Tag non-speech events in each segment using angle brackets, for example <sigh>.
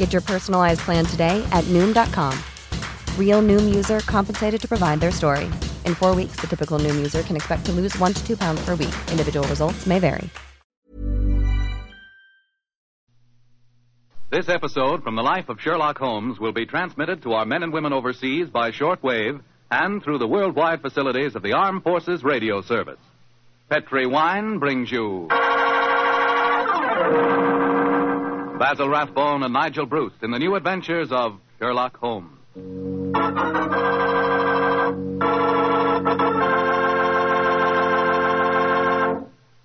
Get your personalized plan today at Noom.com. Real Noom user compensated to provide their story. In four weeks, the typical Noom user can expect to lose one to two pounds per week. Individual results may vary. This episode from the life of Sherlock Holmes will be transmitted to our men and women overseas by shortwave and through the worldwide facilities of the Armed Forces Radio Service. Petri Wine brings you Basil Rathbone and Nigel Bruce in the new adventures of Sherlock Holmes.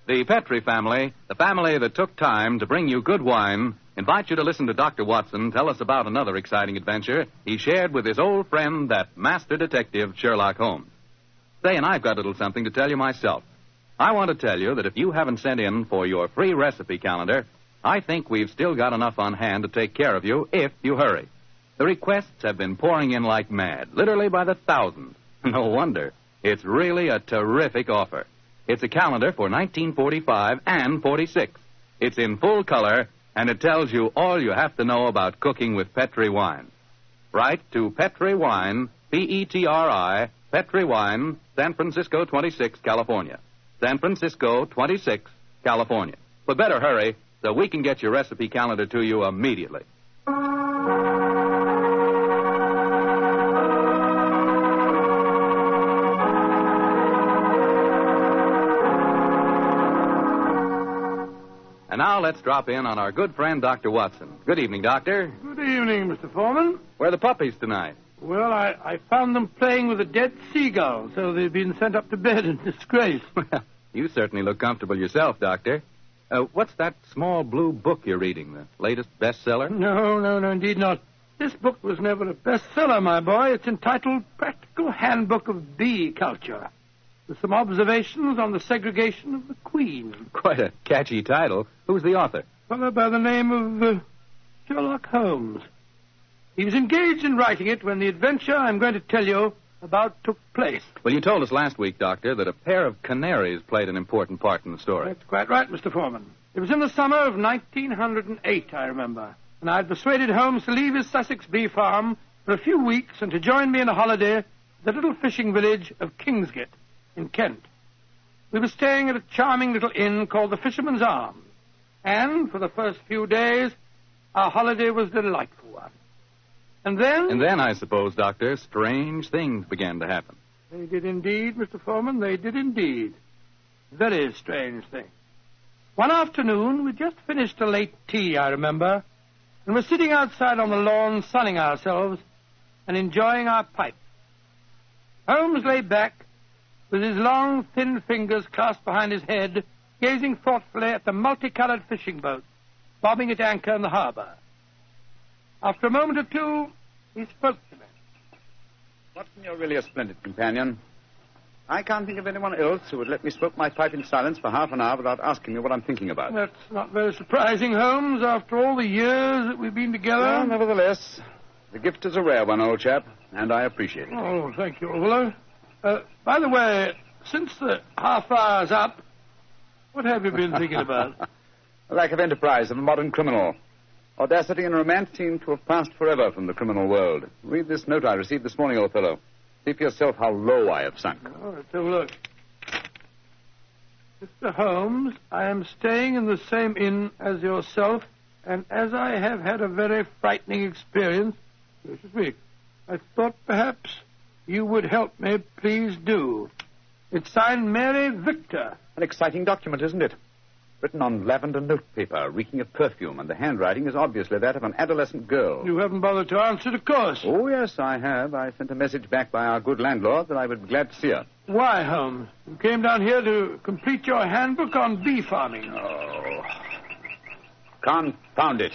The Petri family, the family that took time to bring you good wine, invite you to listen to Dr. Watson tell us about another exciting adventure he shared with his old friend, that master detective, Sherlock Holmes. Say, and I've got a little something to tell you myself. I want to tell you that if you haven't sent in for your free recipe calendar, I think we've still got enough on hand to take care of you if you hurry. The requests have been pouring in like mad, literally by the thousands. <laughs> No wonder. It's really a terrific offer. It's a calendar for 1945 and 46. It's in full color, and it tells you all you have to know about cooking with Petri wine. Write to Petri Wine, P-E-T-R-I, Petri Wine, San Francisco 26, California. San Francisco 26, California. But better hurry so we can get your recipe calendar to you immediately. And now let's drop in on our good friend, Dr. Watson. Good evening, Doctor. Good evening, Mr. Foreman. Where are the puppies tonight? Well, I, I found them playing with a dead seagull, so they've been sent up to bed in <laughs> disgrace. Well, <laughs> you certainly look comfortable yourself, Doctor. Uh, what's that small blue book you're reading? The latest bestseller? No, no, no, indeed not. This book was never a bestseller, my boy. It's entitled Practical Handbook of Bee Culture, with some observations on the segregation of the queen. Quite a catchy title. Who's the author? A fellow by the name of uh, Sherlock Holmes. He was engaged in writing it when the adventure I'm going to tell you about took place. Well, you told us last week, Doctor, that a pair of canaries played an important part in the story. That's quite right, Mr. Foreman. It was in the summer of 1908, I remember, and I had persuaded Holmes to leave his Sussex bee farm for a few weeks and to join me in a holiday at the little fishing village of Kingsgate in Kent. We were staying at a charming little inn called the Fisherman's Arms, and for the first few days, our holiday was a delightful one. And then. And then, I suppose, Doctor, strange things began to happen. They did indeed, Mr. Foreman. They did indeed. Very strange thing. One afternoon, we just finished a late tea, I remember, and were sitting outside on the lawn sunning ourselves and enjoying our pipes. Holmes lay back with his long, thin fingers clasped behind his head, gazing thoughtfully at the multicolored fishing boat bobbing at anchor in the harbor. After a moment or two, he spoke to me. Watson, you're really a splendid companion. I can't think of anyone else who would let me smoke my pipe in silence for half an hour without asking me what I'm thinking about. That's not very surprising, Holmes, after all the years that we've been together. Well, nevertheless, the gift is a rare one, old chap, and I appreciate it. Oh, thank you, old. Uh, by the way, since the half hour's up, what have you been thinking about? The <laughs> lack of enterprise of a modern criminal. Audacity and romance seem to have passed forever from the criminal world. Read this note I received this morning, old fellow. See for yourself how low I have sunk. Oh, let's have a look. Mr. Holmes, I am staying in the same inn as yourself, and as I have had a very frightening experience, this is me, I thought perhaps you would help me. Please do. It's signed Mary Victor. An exciting document, isn't it? Written on lavender notepaper, reeking of perfume, and the handwriting is obviously that of an adolescent girl. You haven't bothered to answer, of course. Oh, yes, I have. I sent a message back by our good landlord that I would be glad to see her. Why, Holmes? You came down here to complete your handbook on bee farming. Oh. Confound it.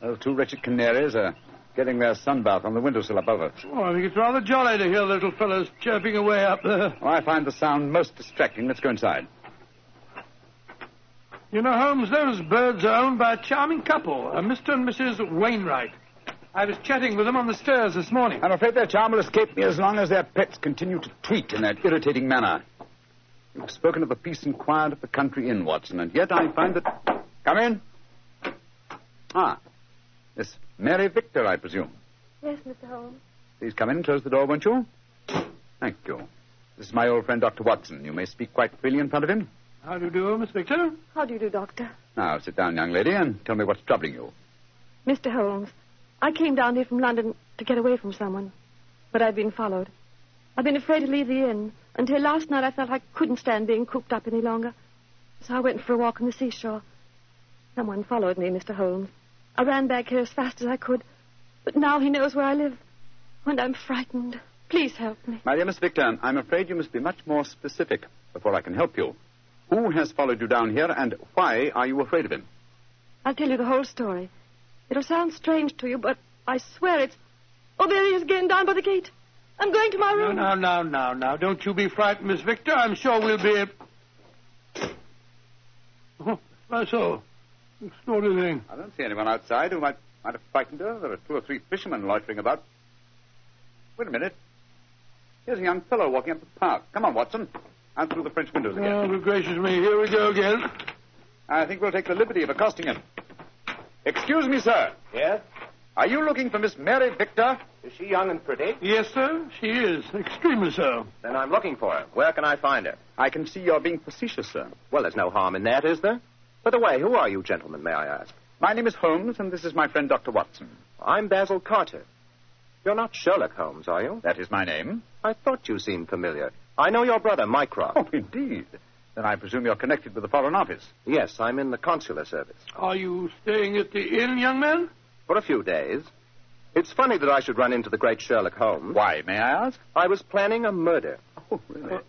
Those two wretched canaries are getting their sunbath on the windowsill above us. Oh, I think it's rather jolly to hear the little fellows chirping away up there. Oh, I find the sound most distracting. Let's go inside. You know, Holmes, those birds are owned by a charming couple, a Mr. and Mrs. Wainwright. I was chatting with them on the stairs this morning. I'm afraid their charm will escape me as long as their pets continue to tweet in that irritating manner. You've spoken of the peace and quiet of the country inn, Watson, and yet I find that. Come in. Ah, Miss Mary Victor, I presume. Yes, Mr. Holmes. Please come in and close the door, won't you? Thank you. This is my old friend, Dr. Watson. You may speak quite freely in front of him. How do you do, Miss Victor? How do you do, Doctor? Now, sit down, young lady, and tell me what's troubling you. Mr. Holmes, I came down here from London to get away from someone, but I've been followed. I've been afraid to leave the inn. Until last night, I felt I couldn't stand being cooped up any longer. So I went for a walk on the seashore. Someone followed me, Mr. Holmes. I ran back here as fast as I could, but now he knows where I live. And I'm frightened. Please help me. My dear Miss Victor, I'm afraid you must be much more specific before I can help you. Who has followed you down here, and why are you afraid of him? I'll tell you the whole story. It'll sound strange to you, but I swear it's. Oh, there he is again, down by the gate. I'm going to my No, room. now, now, now, now. Don't you be frightened, Miss Victor. I'm sure we'll be. <laughs> Oh, why so? Extraordinary thing. I don't see anyone outside who might, might have frightened her. There are two or three fishermen loitering about. Wait a minute. Here's a young fellow walking up the path. Come on, Watson. Out through the French windows again. Oh, good gracious me. Here we go again. I think we'll take the liberty of accosting him. Excuse me, sir. Yes? Are you looking for Miss Mary Victor? Is she young and pretty? Yes, sir. She is. Extremely so. Then I'm looking for her. Where can I find her? I can see you're being facetious, sir. Well, there's no harm in that, is there? By the way, who are you gentlemen, may I ask? My name is Holmes, and this is my friend Dr. Watson. I'm Basil Carter. You're not Sherlock Holmes, are you? That is my name. I thought you seemed familiar. I know your brother, Mycroft. Oh, indeed. Then I presume you're connected with the Foreign Office. Yes, I'm in the consular service. Are you staying at the inn, young man? For a few days. It's funny that I should run into the great Sherlock Holmes. Why, may I ask? I was planning a murder. Oh, really?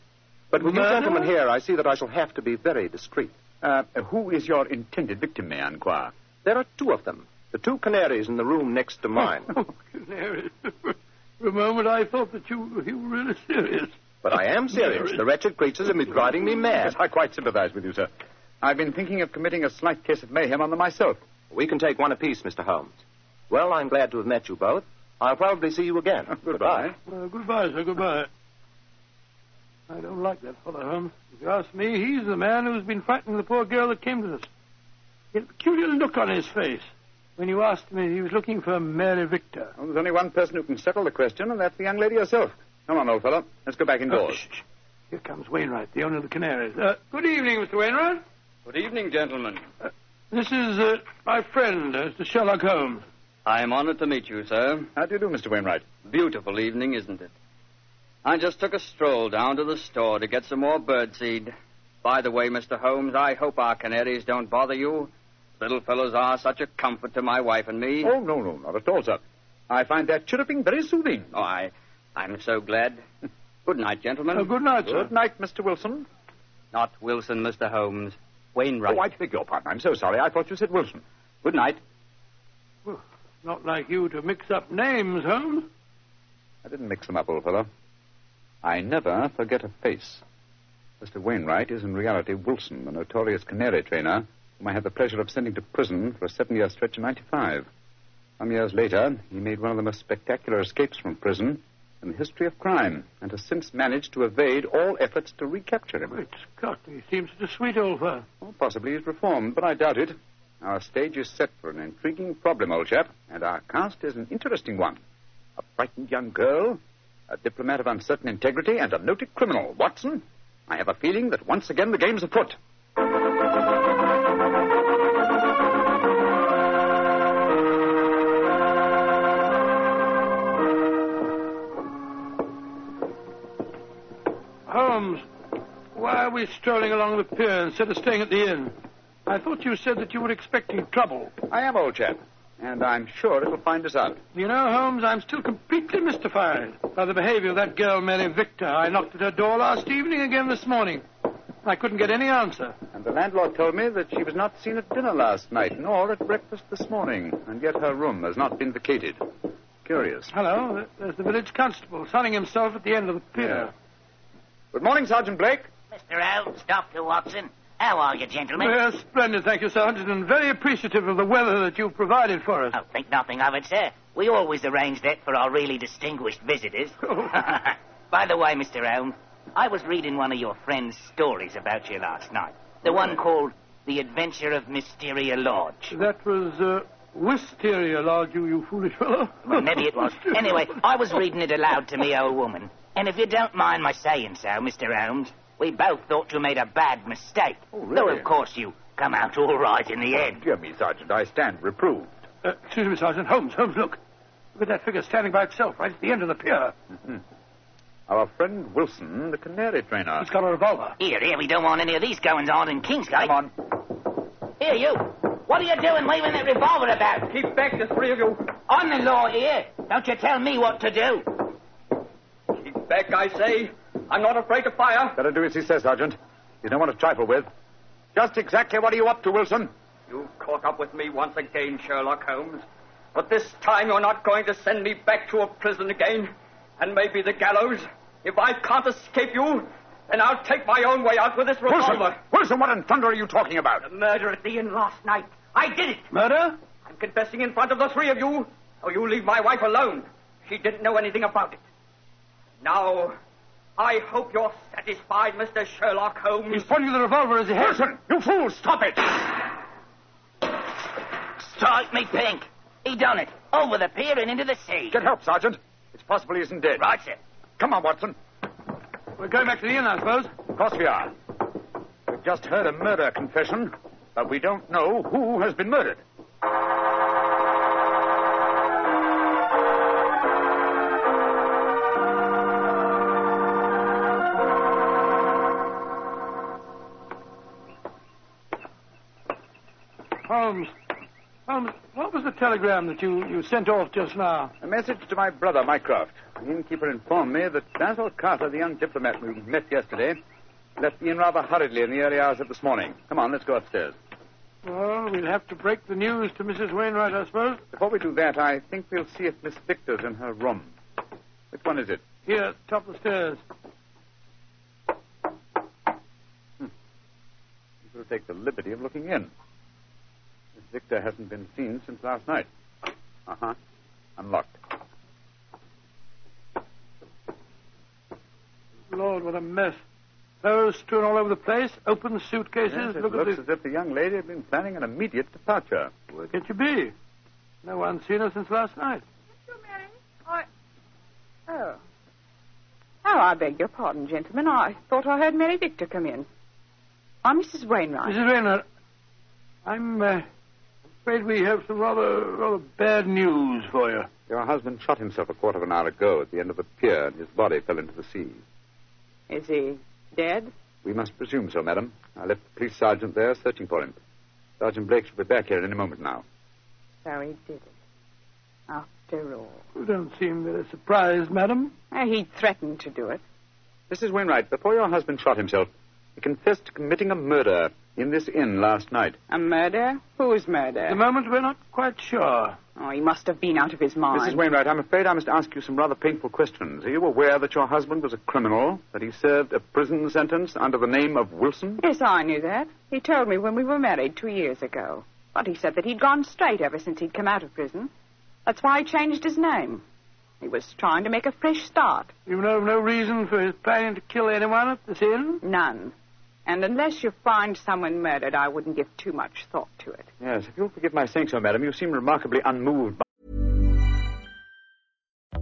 But with Murder? you gentlemen here, I see that I shall have to be very discreet. Uh, who is your intended victim, may I inquire? There are two of them. The two canaries in the room next to mine. <laughs> Oh, canary. For a moment, I thought that you, you were really serious. But I am serious. The wretched creatures have been driving me mad. Yes, I quite sympathize with you, sir. I've been thinking of committing a slight case of mayhem on them myself. We can take one apiece, Mr. Holmes. Well, I'm glad to have met you both. I'll probably see you again. <laughs> Goodbye. Uh, goodbye, sir. Goodbye. I don't like that fellow, Holmes. If you ask me, he's the man who's been frightening the poor girl that came to us. He had a peculiar look on his face when you asked me he was looking for Mary Victor. Well, there's only one person who can settle the question, and that's the young lady herself. Come on, old fellow. Let's go back Oh, indoors. shh, shh. Here comes Wainwright, the owner of the Canaries. Uh, good evening, Mr. Wainwright. Good evening, gentlemen. This is uh, my friend, uh, Mr. Sherlock Holmes. I am honored to meet you, sir. How do you do, Mr. Wainwright? Beautiful evening, isn't it? I just took a stroll down to the store to get some more birdseed. By the way, Mr. Holmes, I hope our canaries don't bother you. Little fellows are such a comfort to my wife and me. Oh, no, no, not at all, sir. I find that chirruping very soothing. Oh, I, I'm so glad. <laughs> Good night, gentlemen. Uh, good night, sir. Good night, Mr. Wilson. Not Wilson, Mr. Holmes. Wainwright. Oh, I beg your pardon. I'm so sorry. I thought you said Wilson. Good night. Well, not like you to mix up names, Holmes. I didn't mix them up, old fellow. I never forget a face. Mr. Wainwright is in reality Wilson, the notorious canary trainer, whom I had the pleasure of sending to prison for a seven year stretch in 95. Some years later, he made one of the most spectacular escapes from prison in the history of crime, and has since managed to evade all efforts to recapture him. Great Scott, he seems such a sweet old fellow. Well, possibly he's reformed, but I doubt it. Our stage is set for an intriguing problem, old chap, and our cast is an interesting one. A frightened young girl, a diplomat of uncertain integrity, and a noted criminal. Watson, I have a feeling that once again the game's afoot. We strolling along the pier instead of staying at the inn? I thought you said that you were expecting trouble. I am, old chap, and I'm sure it'll find us out. You know, Holmes, I'm still completely mystified by the behavior of that girl, Mary Victor. I knocked at her door last evening, again this morning. I couldn't get any answer. And the landlord told me that she was not seen at dinner last night, nor at breakfast this morning, and yet her room has not been vacated. Curious. Hello, there's the village constable sunning himself at the end of the pier. Good morning, Sergeant Blake. Mr. Holmes, Dr. Watson. How are you, gentlemen? Yes, splendid, thank you, Sergeant, and very appreciative of the weather that you've provided for us. Oh, think nothing of it, sir. We always arrange that for our really distinguished visitors. <laughs> Oh. <laughs> By the way, Mr. Holmes, I was reading one of your friend's stories about you last night. The one called The Adventure of Mysteria Lodge. That was uh, Wisteria Lodge, you, you foolish fellow. Well, maybe it was. <laughs> Anyway, I was reading it aloud to me old woman. And if you don't mind my saying so, Mr. Holmes, we both thought you made a bad mistake. Oh, really? Though, of course, you come out all right in the end. Dear me, Sergeant, I stand reproved. Uh, excuse me, Sergeant. Holmes, Holmes, look. Look at that figure standing by itself right at the end of the pier. Mm-hmm. <laughs> Our friend Wilson, the canary trainer. He's got a revolver. Here, here, we don't want any of these goings on in Kingsgate. Come on. Here, you. What are you doing waving that revolver about? Keep back, the three of you. I'm the law here. Don't you tell me what to do. Keep back, I say. I'm not afraid to fire. Better do as he says, Sergeant. You don't want to trifle with. Just exactly what are you up to, Wilson? You've caught up with me once again, Sherlock Holmes. But this time you're not going to send me back to a prison again. And maybe the gallows. If I can't escape you, then I'll take my own way out with this revolver. Wilson! Wilson, what in thunder are you talking about? The murder at the inn last night. I did it. Murder? I'm confessing in front of the three of you. Oh, you leave my wife alone. She didn't know anything about it. Now, I hope you're satisfied, Mr. Sherlock Holmes. He's pointing the revolver as he has. Wilson, you fool, stop it! Strike me pink. He done it. Over the pier and into the sea. Get help, Sergeant. It's possible he isn't dead. Right, sir. Come on, Watson. We're going back to the inn, I suppose. Of course we are. We've just heard a murder confession, but we don't know who has been murdered. Holmes. Holmes, what was the telegram that you, you sent off just now? A message to my brother, Mycroft. The innkeeper informed me that Basil Carter, the young diplomat we met yesterday, left the inn rather hurriedly in the early hours of this morning. Come on, let's go upstairs. Well, we'll have to break the news to Mrs. Wainwright, I suppose. Before we do that, I think we'll see if Miss Victor's in her room. Which one is it? Here, top of the stairs. Hmm. You will take the liberty of looking in. Miss Victor hasn't been seen since last night. Uh huh. Unlocked. Lord, what a mess. Clothes strewn all over the place, open suitcases. Yes, it Look looks at as if the young lady had been planning an immediate departure. the... Where could you be? No one's seen her since last night. Mr. Mary, I... Oh. Oh, I beg your pardon, gentlemen. I thought I heard Mary Victor come in. I'm Mrs. Wainwright. Mrs. Wainwright, I'm uh, afraid we have some rather, rather bad news for you. Your husband shot himself a quarter of an hour ago at the end of the pier, and his body fell into the sea. Is he dead? We must presume so, madam. I left the police sergeant there searching for him. Sergeant Blake should be back here in a moment now. So he did it. After all. You don't seem very surprised, madam. Uh, he threatened to do it. Mrs. Wainwright, before your husband shot himself, he confessed to committing a murder in this inn last night. A murder? Whose murder? At the moment, we're not quite sure. Oh, he must have been out of his mind. Mrs. Wainwright, I'm afraid I must ask you some rather painful questions. Are you aware that your husband was a criminal, that he served a prison sentence under the name of Wilson? Yes, I knew that. He told me when we were married two years ago. But he said that he'd gone straight ever since he'd come out of prison. That's why he changed his name. He was trying to make a fresh start. You know of no reason for his planning to kill anyone at this inn? None. And unless you find someone murdered, I wouldn't give too much thought to it. Yes, if you'll forgive my saying so, madam, you seem remarkably unmoved by.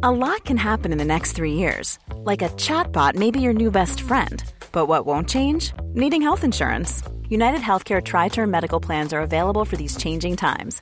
A lot can happen in the next three years. Like a chatbot may be your new best friend. But what won't change? Needing health insurance. United Healthcare Tri Term Medical Plans are available for these changing times.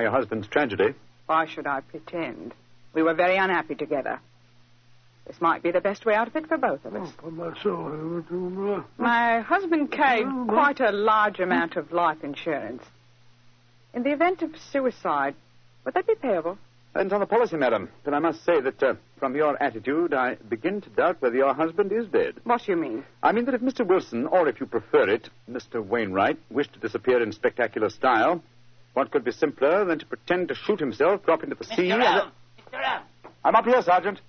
people today. Your husband's tragedy. Why should I pretend? We were very unhappy together. This might be the best way out of it for both of us. Oh, My soul, I would my husband carried quite a large amount of life insurance. In the event of suicide, would that be payable? Depends on the policy, madam. But I must say that uh, from your attitude, I begin to doubt whether your husband is dead. What do you mean? I mean that if Mr. Wilson, or if you prefer it, Mr. Wainwright, wished to disappear in spectacular style, what could be simpler than to pretend to shoot himself, drop into the sea, and... Mr. Elm. I'm up here, Sergeant.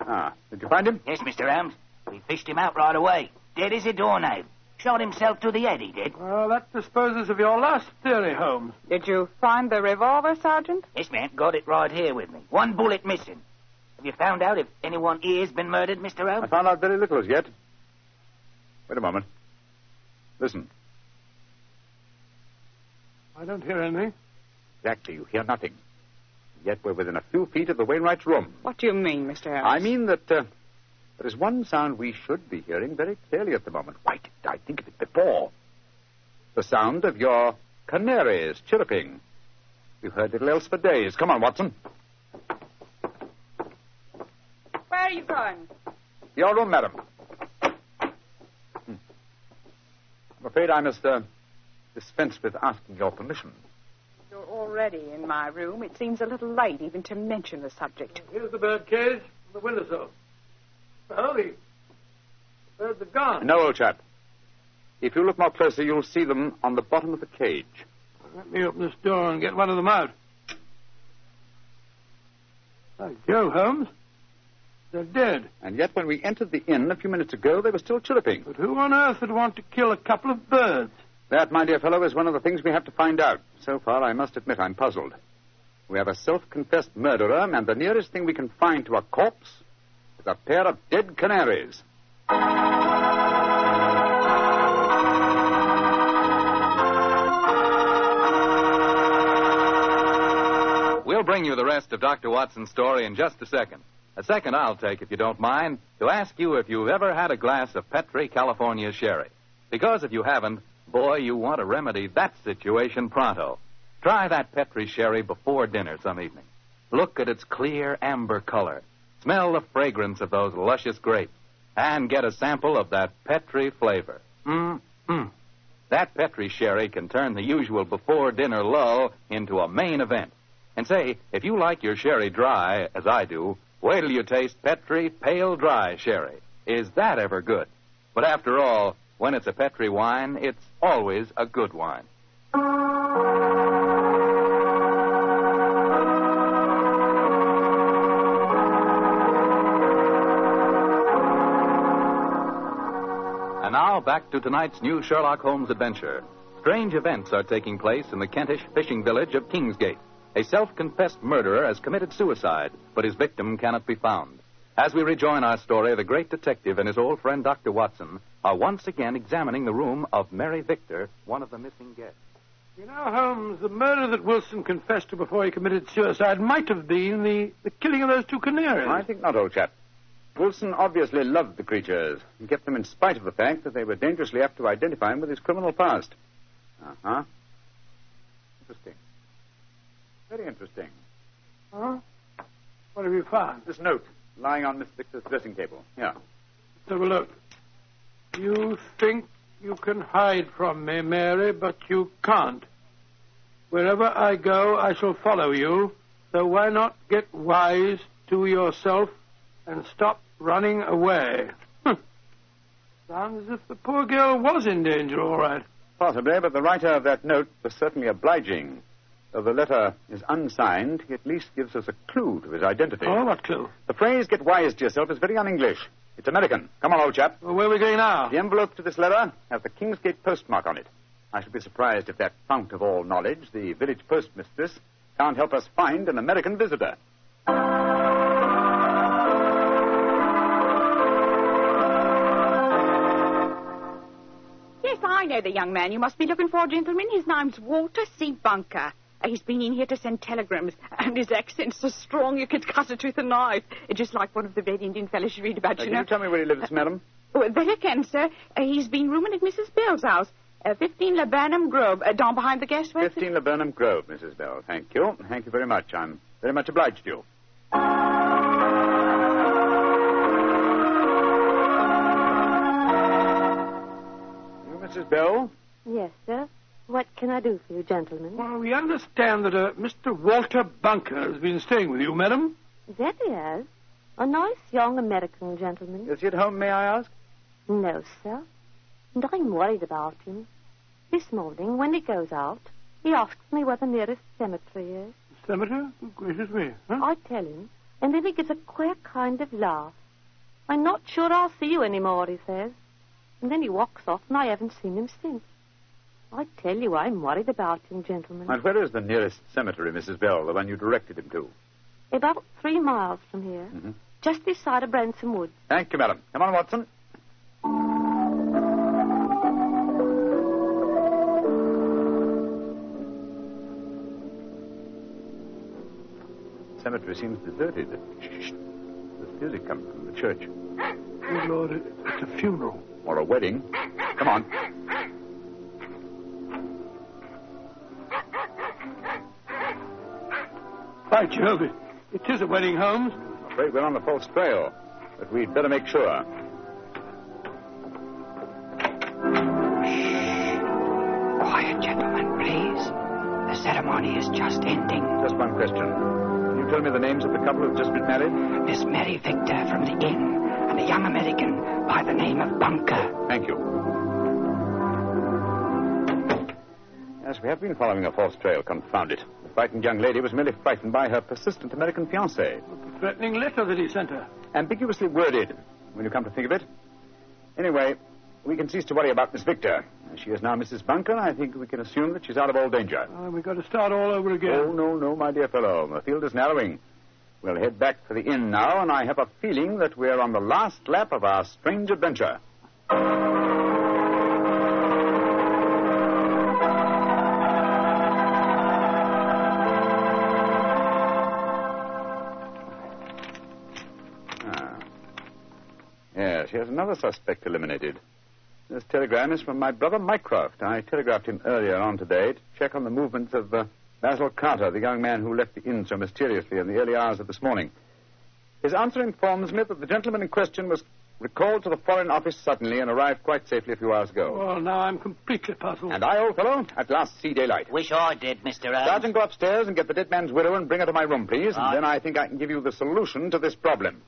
Ah, did you find him? Yes, Mr. Elms. We fished him out right away. Dead as a doornail. Shot himself to the head, he did. Well, that disposes of your last theory, Holmes. Did you find the revolver, Sergeant? Yes, ma'am. Got it right here with me. One bullet missing. Have you found out if anyone here's been murdered, Mr. Holmes? I Elms? found out very little as yet. Wait a moment. Listen. I don't hear anything. Exactly, you hear nothing. Yet we're within a few feet of the Wainwright's room. What do you mean, Mr. Elms? I mean that uh, there is one sound we should be hearing very clearly at the moment. Why didn't I think of it before? The sound of your canaries chirruping. We've heard little else for days. Come on, Watson. Where are you going? Your room, madam. Hmm. I'm afraid I must uh, dispense with asking your permission. You're already in my room. It seems a little late even to mention the subject. Here's the bird cage, the windowsill. Oh, the birds are gone. No, old chap. If you look more closely, you'll see them on the bottom of the cage. Let me open this door and get one of them out. By Jove, Holmes. They're dead. And yet, when we entered the inn a few minutes ago, they were still chirruping. But who on earth would want to kill a couple of birds? That, my dear fellow, is one of the things we have to find out. So far, I must admit I'm puzzled. We have a self-confessed murderer, and the nearest thing we can find to a corpse is a pair of dead canaries. We'll bring you the rest of Dr. Watson's story in just a second. A second I'll take, if you don't mind, to ask you if you've ever had a glass of Petri California sherry. Because if you haven't, boy, you want to remedy that situation pronto. Try that Petri sherry before dinner some evening. Look at its clear amber color. Smell the fragrance of those luscious grapes. And get a sample of that Petri flavor. Mmm. mmm. That Petri sherry can turn the usual before dinner lull into a main event. And say, if you like your sherry dry, as I do, wait till you taste Petri Pale Dry Sherry. Is that ever good? But after all, when it's a Petri wine, it's always a good wine. And now back to tonight's new Sherlock Holmes adventure. Strange events are taking place in the Kentish fishing village of Kingsgate. A self confessed murderer has committed suicide, but his victim cannot be found. As we rejoin our story, the great detective and his old friend Dr. Watson are once again examining the room of Mary Victor, one of the missing guests. You know, Holmes, the murder that Wilson confessed to before he committed suicide might have been the, the killing of those two canaries. I think not, old chap. Wilson obviously loved the creatures and kept them in spite of the fact that they were dangerously apt to identify him with his criminal past. Uh huh. Interesting. Very interesting. Huh? What have you found? This note lying on Miss Victor's dressing table. Here. Have a look. You think you can hide from me, Mary, but you can't. Wherever I go, I shall follow you. So why not get wise to yourself and stop running away? Hm. Sounds as if the poor girl was in danger, all right. Possibly, but the writer of that note was certainly obliging. Though the letter is unsigned, he at least gives us a clue to his identity. Oh, what clue? The phrase, get wise to yourself, is very un English. It's American. Come on, old chap. Well, where are we going now? The envelope to this letter has the Kingsgate postmark on it. I should be surprised if that fount of all knowledge, the village postmistress, can't help us find an American visitor. Yes, I know the young man you must be looking for, gentlemen. His name's Walter C. Bunker. He's been in here to send telegrams, and his accent's so strong you could cut it with a knife. It's just like one of the Red Indian fellows you read about, Uh, you can know. you tell me where he lives, madam? Oh, that I can, sir. Uh, he's been rooming at Mrs. Bell's house, uh, 15 Laburnum Grove, uh, down behind the gas works. 15 Laburnum Grove, Mrs. Bell. Thank you. Thank you very much. I'm very much obliged to you. You, Mrs. Bell? Yes, sir. What can I do for you, gentlemen? Well, we understand that uh, Mr. Walter Bunker has been staying with you, madam. That he has. A nice young American gentleman. Is he at home, may I ask? No, sir. And I'm worried about him. This morning, when he goes out, he asks me where the nearest cemetery is. Cemetery? Oh, gracious me. Huh? I tell him, and then he gives a queer kind of laugh. I'm not sure I'll see you anymore, he says. And then he walks off, and I haven't seen him since. I tell you, I'm worried about him, gentlemen. And where is the nearest cemetery, Mrs. Bell, the one you directed him to? About three miles from here, Mm-hmm. just this side of Branson Wood. Thank you, madam. Come on, Watson. Cemetery seems deserted. Shh. There's music coming from the church. Good Lord, it's a funeral. Or a wedding. Come on. By Jove, it, it is a wedding, Holmes. I'm afraid we're on the false trail, but we'd better make sure. Shh. Quiet, gentlemen, please. The ceremony is just ending. Just one question. Can you tell me the names of the couple who've just been married? Miss Mary Victor from the inn, and a young American by the name of Bunker. Thank you. Yes, we have been following a false trail, confound it. The frightened young lady was merely frightened by her persistent American fiancé. The threatening letter that he sent her. Ambiguously worded, when you come to think of it. Anyway, we can cease to worry about Miss Victor. As she is now Mrs. Bunker, I think we can assume that she's out of all danger. Uh, we've got to start all over again. Oh, no, no, my dear fellow. The field is narrowing. We'll head back for the inn now, and I have a feeling that we're on the last lap of our strange adventure. Another suspect eliminated. This telegram is from my brother Mycroft. I telegraphed him earlier on today to check on the movements of uh, Basil Carter, the young man who left the inn so mysteriously in the early hours of this morning. His answer informs me that the gentleman in question was recalled to the Foreign Office suddenly and arrived quite safely a few hours ago. Well, now I'm completely puzzled. And I, old fellow, at last see daylight. Wish I did, Mr. Holmes. Sergeant, go upstairs and get the dead man's widow and bring her to my room, please. Right. And then I think I can give you the solution to this problem.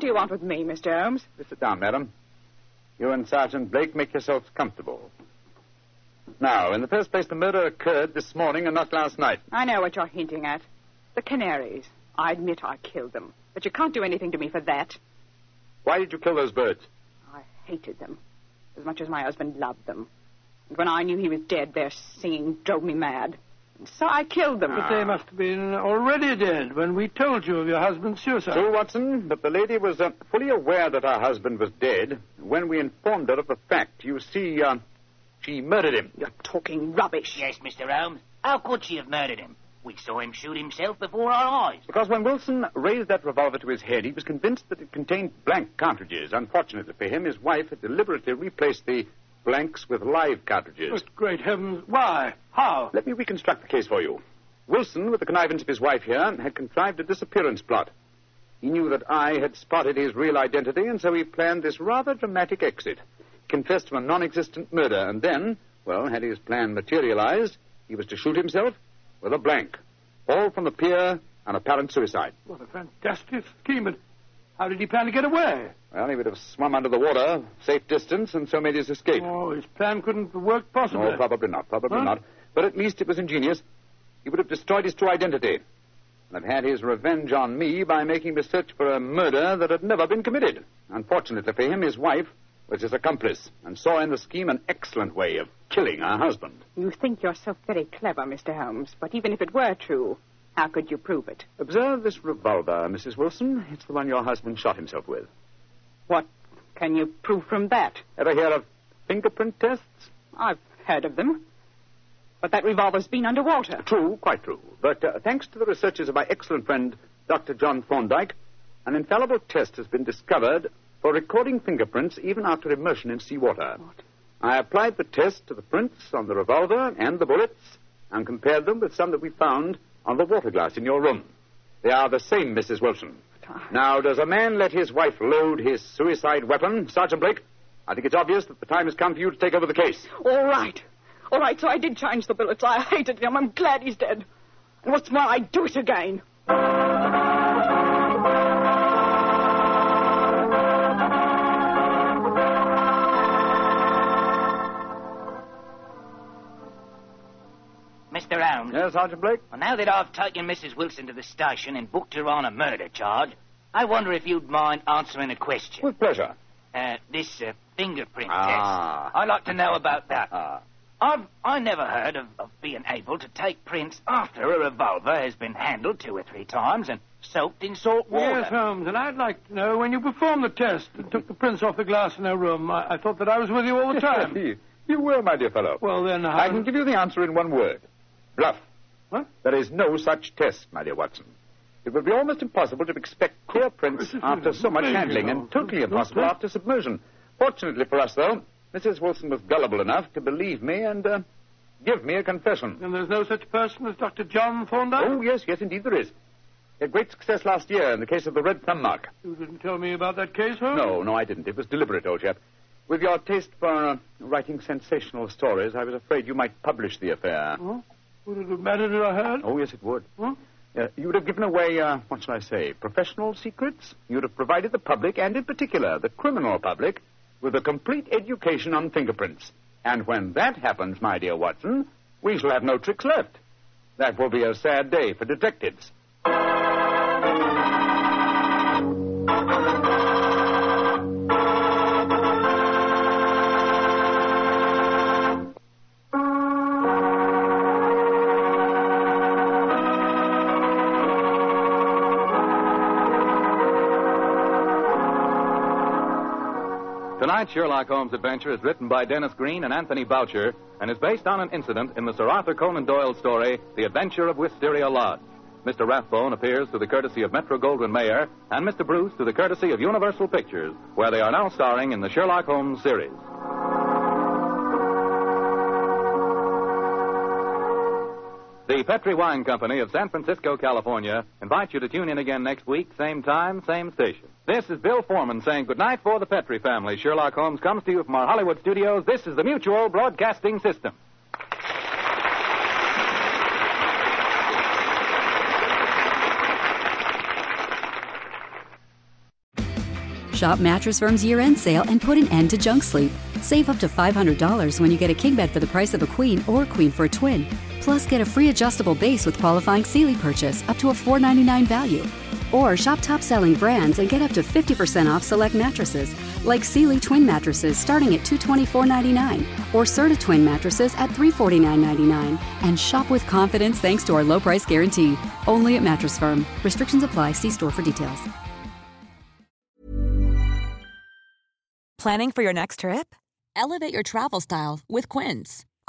What do you want with me, Mr. Holmes? Sit down, madam. You and Sergeant Blake make yourselves comfortable. Now, in the first place, the murder occurred this morning and not last night. I know what you're hinting at. The canaries. I admit I killed them. But you can't do anything to me for that. Why did you kill those birds? I hated them as much as my husband loved them. And when I knew he was dead, their singing drove me mad. And so I killed them. But they must have been already dead when we told you of your husband's suicide. True, Watson, but the lady was uh, fully aware that her husband was dead when we informed her of the fact. You see, uh, she murdered him. You're talking rubbish. Yes, Mr. Holmes. How could she have murdered him? We saw him shoot himself before our eyes. Because when Wilson raised that revolver to his head, he was convinced that it contained blank cartridges. Unfortunately for him, his wife had deliberately replaced the blanks with live cartridges. But great heavens, why? How? Let me reconstruct the case for you. Wilson, with the connivance of his wife here, had contrived a disappearance plot. He knew that I had spotted his real identity, and so he planned this rather dramatic exit. Confessed to a non existent murder, and then, well, had his plan materialized, he was to shoot himself with a blank. All from the pier, an apparent suicide. What a fantastic scheme, but how did he plan to get away? Well, he would have swum under the water, safe distance, and so made his escape. Oh, his plan couldn't work possibly. No, probably not, probably Huh? not. But at least it was ingenious. He would have destroyed his true identity. And have had his revenge on me by making me search for a murder that had never been committed. Unfortunately for him, his wife was his accomplice and saw in the scheme an excellent way of killing her husband. You think you're so very clever, Mr. Holmes, but even if it were true, how could you prove it? Observe this revolver, Mrs. Wilson. It's the one your husband shot himself with. What can you prove from that? Ever hear of fingerprint tests? I've heard of them. But that revolver's been underwater. True, quite true. But uh, thanks to the researches of my excellent friend, Dr. John Thorndyke, an infallible test has been discovered for recording fingerprints even after immersion in seawater. What? I applied the test to the prints on the revolver and the bullets and compared them with some that we found on the water glass in your room. They are the same, Mrs. Wilson. Ah. Now, does a man let his wife load his suicide weapon, Sergeant Blake? I think it's obvious that the time has come for you to take over the case. All right. All right, so I did change the bullets. I hated him. I'm glad he's dead. And what's more, I'd do it again. Holmes. Yes, Sergeant Blake? Well, now that I've taken Mrs. Wilson to the station and booked her on a murder charge, I wonder if you'd mind answering a question. With pleasure. Uh, this uh, fingerprint Ah. test. I'd like to know about that. I've I never heard of, of being able to take prints after a revolver has been handled two or three times and soaked in salt water. Yes, Holmes, and I'd like to know when you performed the test and took the prints off the glass in her room. I, I thought that I was with you all the <laughs> time. you, you will, my dear fellow. Well, then, how... I can give you the answer in one word. Bluff. What? There is no such test, my dear Watson. It would be almost impossible to expect clear prints after so much handling, and totally impossible after submersion. Fortunately for us, though, Mrs. Wilson was gullible enough to believe me and uh, give me a confession. And there's no such person as Dr. John Thorndyke? Oh, yes, yes, indeed there is. He had great success last year in the case of the red thumb mark. You didn't tell me about that case, Holmes? No, no, I didn't. It was deliberate, old chap. With your taste for uh, writing sensational stories, I was afraid you might publish the affair. Oh? Would it have mattered if I had? Oh, yes, it would. Huh? Uh, you would have given away, uh, what shall I say, professional secrets. You would have provided the public, and in particular the criminal public, with a complete education on fingerprints. And when that happens, my dear Watson, we shall have no tricks left. That will be a sad day for detectives. Tonight's Sherlock Holmes adventure is written by Dennis Green and Anthony Boucher and is based on an incident in the Sir Arthur Conan Doyle story, The Adventure of Wisteria Lodge. Mr. Rathbone appears through the courtesy of Metro Goldwyn Mayer and Mr. Bruce through the courtesy of Universal Pictures, where they are now starring in the Sherlock Holmes series. The Petri Wine Company of San Francisco, California, invites you to tune in again next week, same time, same station. This is Bill Foreman saying goodnight for the Petri family. Sherlock Holmes comes to you from our Hollywood studios. This is the Mutual Broadcasting System. Shop Mattress Firm's year end sale and put an end to junk sleep. Save up to $500 when you get a king bed for the price of a queen or queen for a twin. Plus, get a free adjustable base with qualifying Sealy purchase up to a 499 value. Or shop top selling brands and get up to 50% off select mattresses, like Sealy Twin mattresses starting at $224.99 or Serta Twin mattresses at $349.99. And shop with confidence thanks to our low price guarantee. Only at Mattress Firm. Restrictions apply. See store for details. Planning for your next trip? Elevate your travel style with Quince.